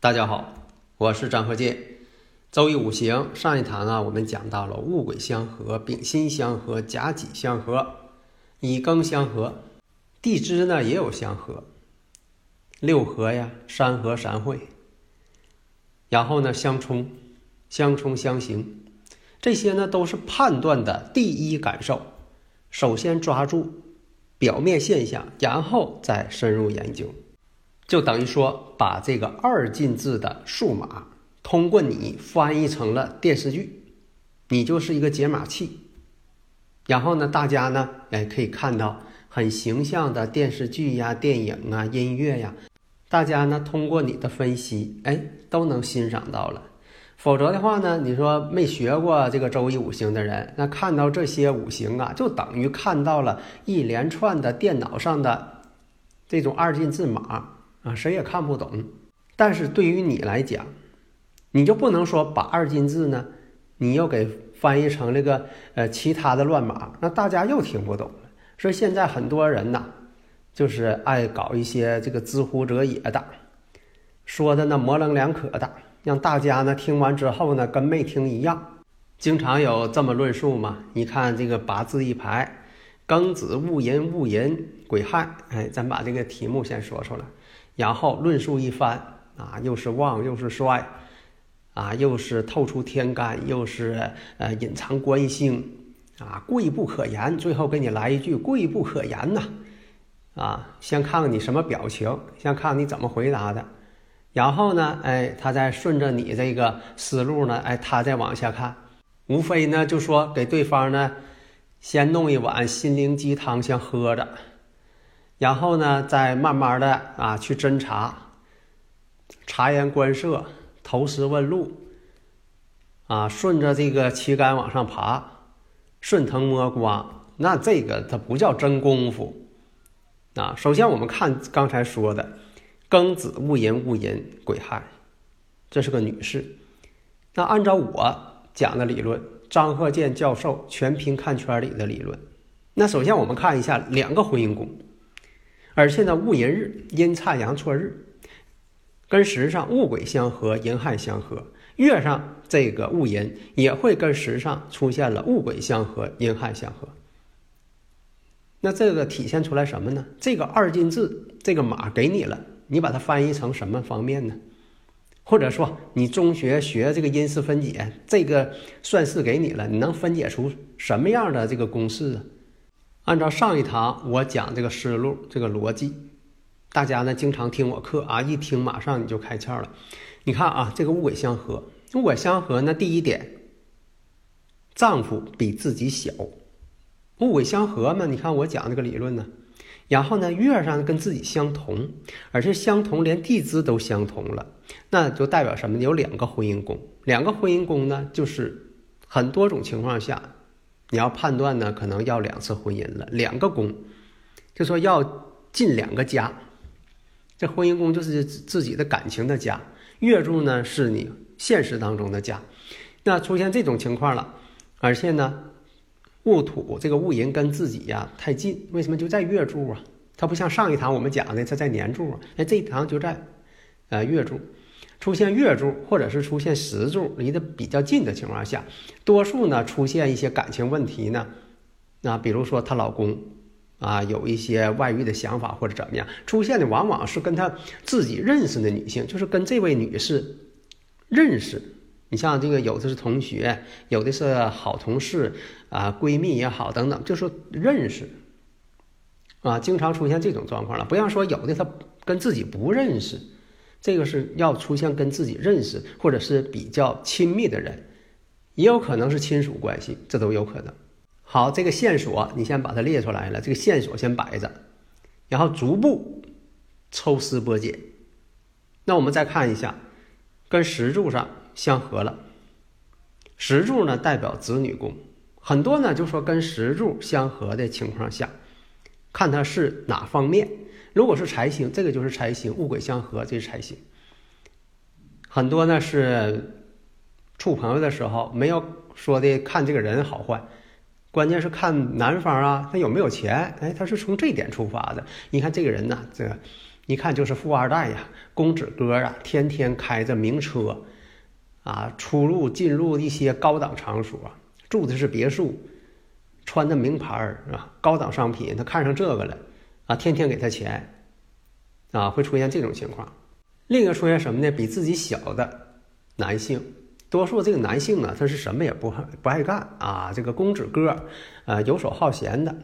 大家好，我是张鹤剑。周易五行上一堂啊，我们讲到了戊癸相合、丙辛相合、甲己相合、乙庚相合，地支呢也有相合，六合呀、山合、山会，然后呢相冲、相冲相刑，这些呢都是判断的第一感受。首先抓住表面现象，然后再深入研究。就等于说，把这个二进制的数码通过你翻译成了电视剧，你就是一个解码器。然后呢，大家呢，哎，可以看到很形象的电视剧呀、电影啊、音乐呀，大家呢通过你的分析，哎，都能欣赏到了。否则的话呢，你说没学过这个周易五行的人，那看到这些五行啊，就等于看到了一连串的电脑上的这种二进制码。啊，谁也看不懂，但是对于你来讲，你就不能说把二进制呢，你又给翻译成这个呃其他的乱码，那大家又听不懂了。所以现在很多人呐，就是爱搞一些这个知乎者也的，说的那模棱两可的，让大家呢听完之后呢跟没听一样。经常有这么论述嘛？你看这个八字一排，庚子戊寅戊寅癸亥，哎，咱把这个题目先说出来。然后论述一番啊，又是旺又是衰，啊，又是透出天干，又是呃隐藏官星，啊，贵不可言。最后给你来一句贵不可言呐，啊，先看看你什么表情，先看看你怎么回答的。然后呢，哎，他再顺着你这个思路呢，哎，他再往下看，无非呢就说给对方呢先弄一碗心灵鸡汤先喝着。然后呢，再慢慢的啊去侦查、察言观色、投石问路，啊，顺着这个旗杆往上爬，顺藤摸瓜，那这个它不叫真功夫啊。首先我们看刚才说的庚子戊寅戊寅癸亥，这是个女士。那按照我讲的理论，张鹤剑教授全凭看圈里的理论。那首先我们看一下两个婚姻宫。而且呢，戊寅日阴差阳错日，跟时上戊癸相合，寅亥相合，月上这个戊寅也会跟时上出现了戊癸相合，寅亥相合。那这个体现出来什么呢？这个二进制这个码给你了，你把它翻译成什么方面呢？或者说，你中学学这个因式分解，这个算式给你了，你能分解出什么样的这个公式啊？按照上一堂我讲这个思路，这个逻辑，大家呢经常听我课啊，一听马上你就开窍了。你看啊，这个戊癸相合，戊癸相合呢，第一点，丈夫比自己小，戊癸相合嘛，你看我讲这个理论呢，然后呢月上跟自己相同，而且相同连地支都相同了，那就代表什么？有两个婚姻宫，两个婚姻宫呢，就是很多种情况下。你要判断呢，可能要两次婚姻了，两个宫，就说要进两个家。这婚姻宫就是自己的感情的家，月柱呢是你现实当中的家。那出现这种情况了，而且呢，戊土这个戊寅跟自己呀太近，为什么就在月柱啊？它不像上一堂我们讲的，它在年柱啊，哎，这一堂就在呃月柱。出现月柱或者是出现时柱离得比较近的情况下，多数呢出现一些感情问题呢，那比如说她老公啊有一些外遇的想法或者怎么样，出现的往往是跟她自己认识的女性，就是跟这位女士认识。你像这个有的是同学，有的是好同事啊，闺蜜也好等等，就是认识啊，经常出现这种状况了。不要说有的她跟自己不认识。这个是要出现跟自己认识或者是比较亲密的人，也有可能是亲属关系，这都有可能。好，这个线索你先把它列出来了，这个线索先摆着，然后逐步抽丝剥茧。那我们再看一下，跟石柱上相合了。石柱呢代表子女宫，很多呢就说跟石柱相合的情况下，看它是哪方面。如果是财星，这个就是财星；戊癸相合，这是财星。很多呢是处朋友的时候，没有说的看这个人好坏，关键是看男方啊，他有没有钱。哎，他是从这点出发的。你看这个人呢，这一看就是富二代呀，公子哥啊，天天开着名车。啊，出入进入一些高档场所，住的是别墅，穿的名牌儿啊，高档商品，他看上这个了，啊，天天给他钱，啊，会出现这种情况。另一个出现什么呢？比自己小的男性，多数这个男性啊，他是什么也不不爱干啊，这个公子哥，啊，游手好闲的，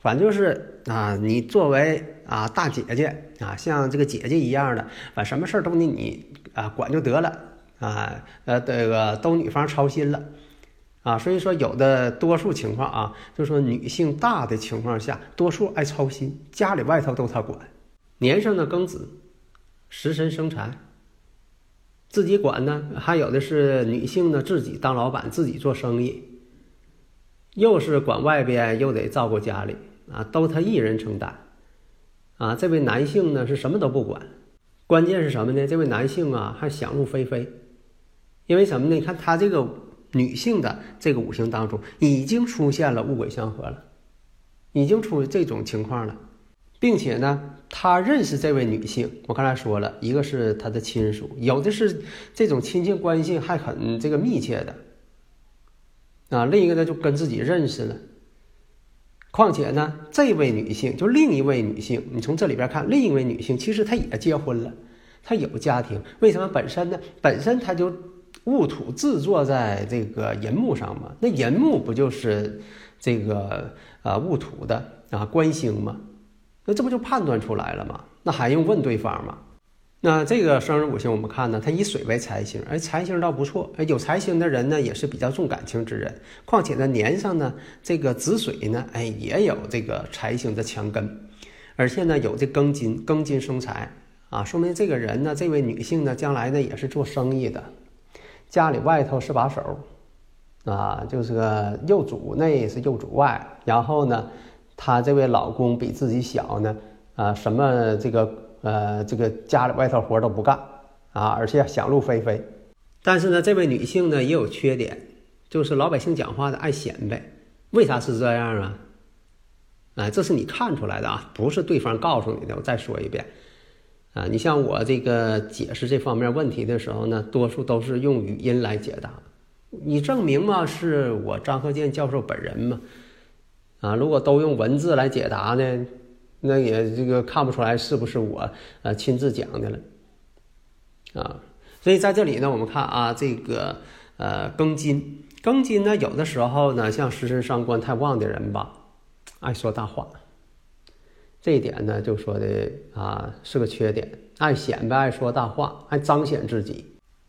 反正就是啊，你作为啊大姐姐啊，像这个姐姐一样的，反什么事儿都你你啊管就得了。啊，呃，这个都女方操心了，啊，所以说有的多数情况啊，就说女性大的情况下，多数爱操心，家里外头都她管。年上的庚子，食神生财，自己管呢，还有的是女性呢，自己当老板，自己做生意，又是管外边，又得照顾家里，啊，都她一人承担。啊，这位男性呢是什么都不管，关键是什么呢？这位男性啊还想入非非。因为什么呢？你看他这个女性的这个五行当中，已经出现了戊癸相合了，已经出这种情况了，并且呢，他认识这位女性，我刚才说了一个是他的亲属，有的是这种亲戚关系还很这个密切的，啊，另一个呢就跟自己认识了。况且呢，这位女性就另一位女性，你从这里边看，另一位女性其实她也结婚了，她有家庭，为什么本身呢？本身她就。戊土制作在这个银木上嘛，那银木不就是这个啊戊土的啊官星吗？那这不就判断出来了吗？那还用问对方吗？那这个生日五行我们看呢，它以水为财星，哎，财星倒不错，哎，有财星的人呢也是比较重感情之人。况且呢年上呢这个子水呢，哎，也有这个财星的强根，而且呢有这庚金，庚金生财啊，说明这个人呢，这位女性呢，将来呢也是做生意的。家里外头是把手，啊，就是个右主内是右主外，然后呢，她这位老公比自己小呢，啊，什么这个呃这个家里外头活都不干，啊，而且想入非非。但是呢，这位女性呢也有缺点，就是老百姓讲话的爱显摆。为啥是这样啊？啊，这是你看出来的啊，不是对方告诉你的。我再说一遍。啊，你像我这个解释这方面问题的时候呢，多数都是用语音来解答。你证明嘛，是我张鹤健教授本人嘛？啊，如果都用文字来解答呢，那也这个看不出来是不是我呃亲自讲的了。啊，所以在这里呢，我们看啊，这个呃庚金，庚金呢，有的时候呢，像食神伤官太旺的人吧，爱说大话。这一点呢，就说的啊是个缺点，爱显摆，爱说大话，爱彰显自己。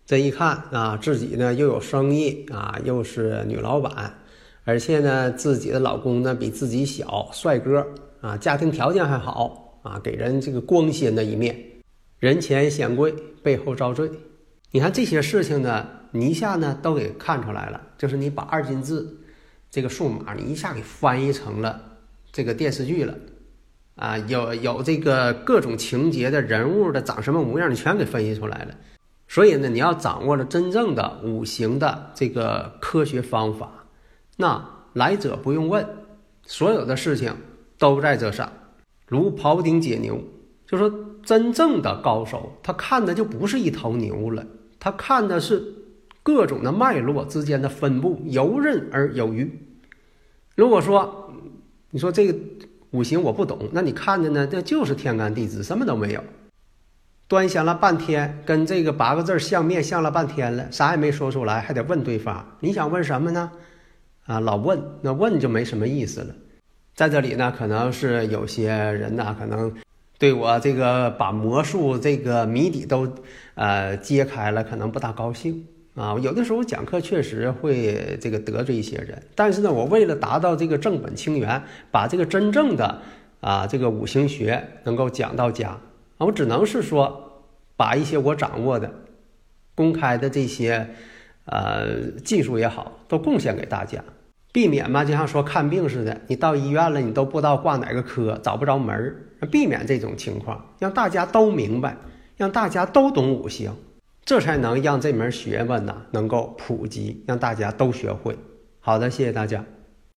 这一看啊，自己呢又有生意啊，又是女老板，而且呢自己的老公呢比自己小，帅哥啊，家庭条件还好啊，给人这个光鲜的一面，人前显贵，背后遭罪。你看这些事情呢，你一下呢都给看出来了，就是你把二进制这个数码，你一下给翻译成了这个电视剧了。啊，有有这个各种情节的人物的长什么模样，你全给分析出来了。所以呢，你要掌握了真正的五行的这个科学方法，那来者不用问，所有的事情都在这上。如庖丁解牛，就说真正的高手，他看的就不是一头牛了，他看的是各种的脉络之间的分布，游刃而有余。如果说你说这个。五行我不懂，那你看的呢？这就是天干地支，什么都没有。端详了半天，跟这个八个字相面相了半天了，啥也没说出来，还得问对方。你想问什么呢？啊，老问，那问就没什么意思了。在这里呢，可能是有些人呢，可能对我这个把魔术这个谜底都呃揭开了，可能不大高兴啊，有的时候讲课确实会这个得罪一些人，但是呢，我为了达到这个正本清源，把这个真正的啊这个五行学能够讲到家啊，我只能是说把一些我掌握的公开的这些呃技术也好，都贡献给大家，避免嘛，就像说看病似的，你到医院了，你都不知道挂哪个科，找不着门儿，避免这种情况，让大家都明白，让大家都懂五行。这才能让这门学问呢能够普及，让大家都学会。好的，谢谢大家。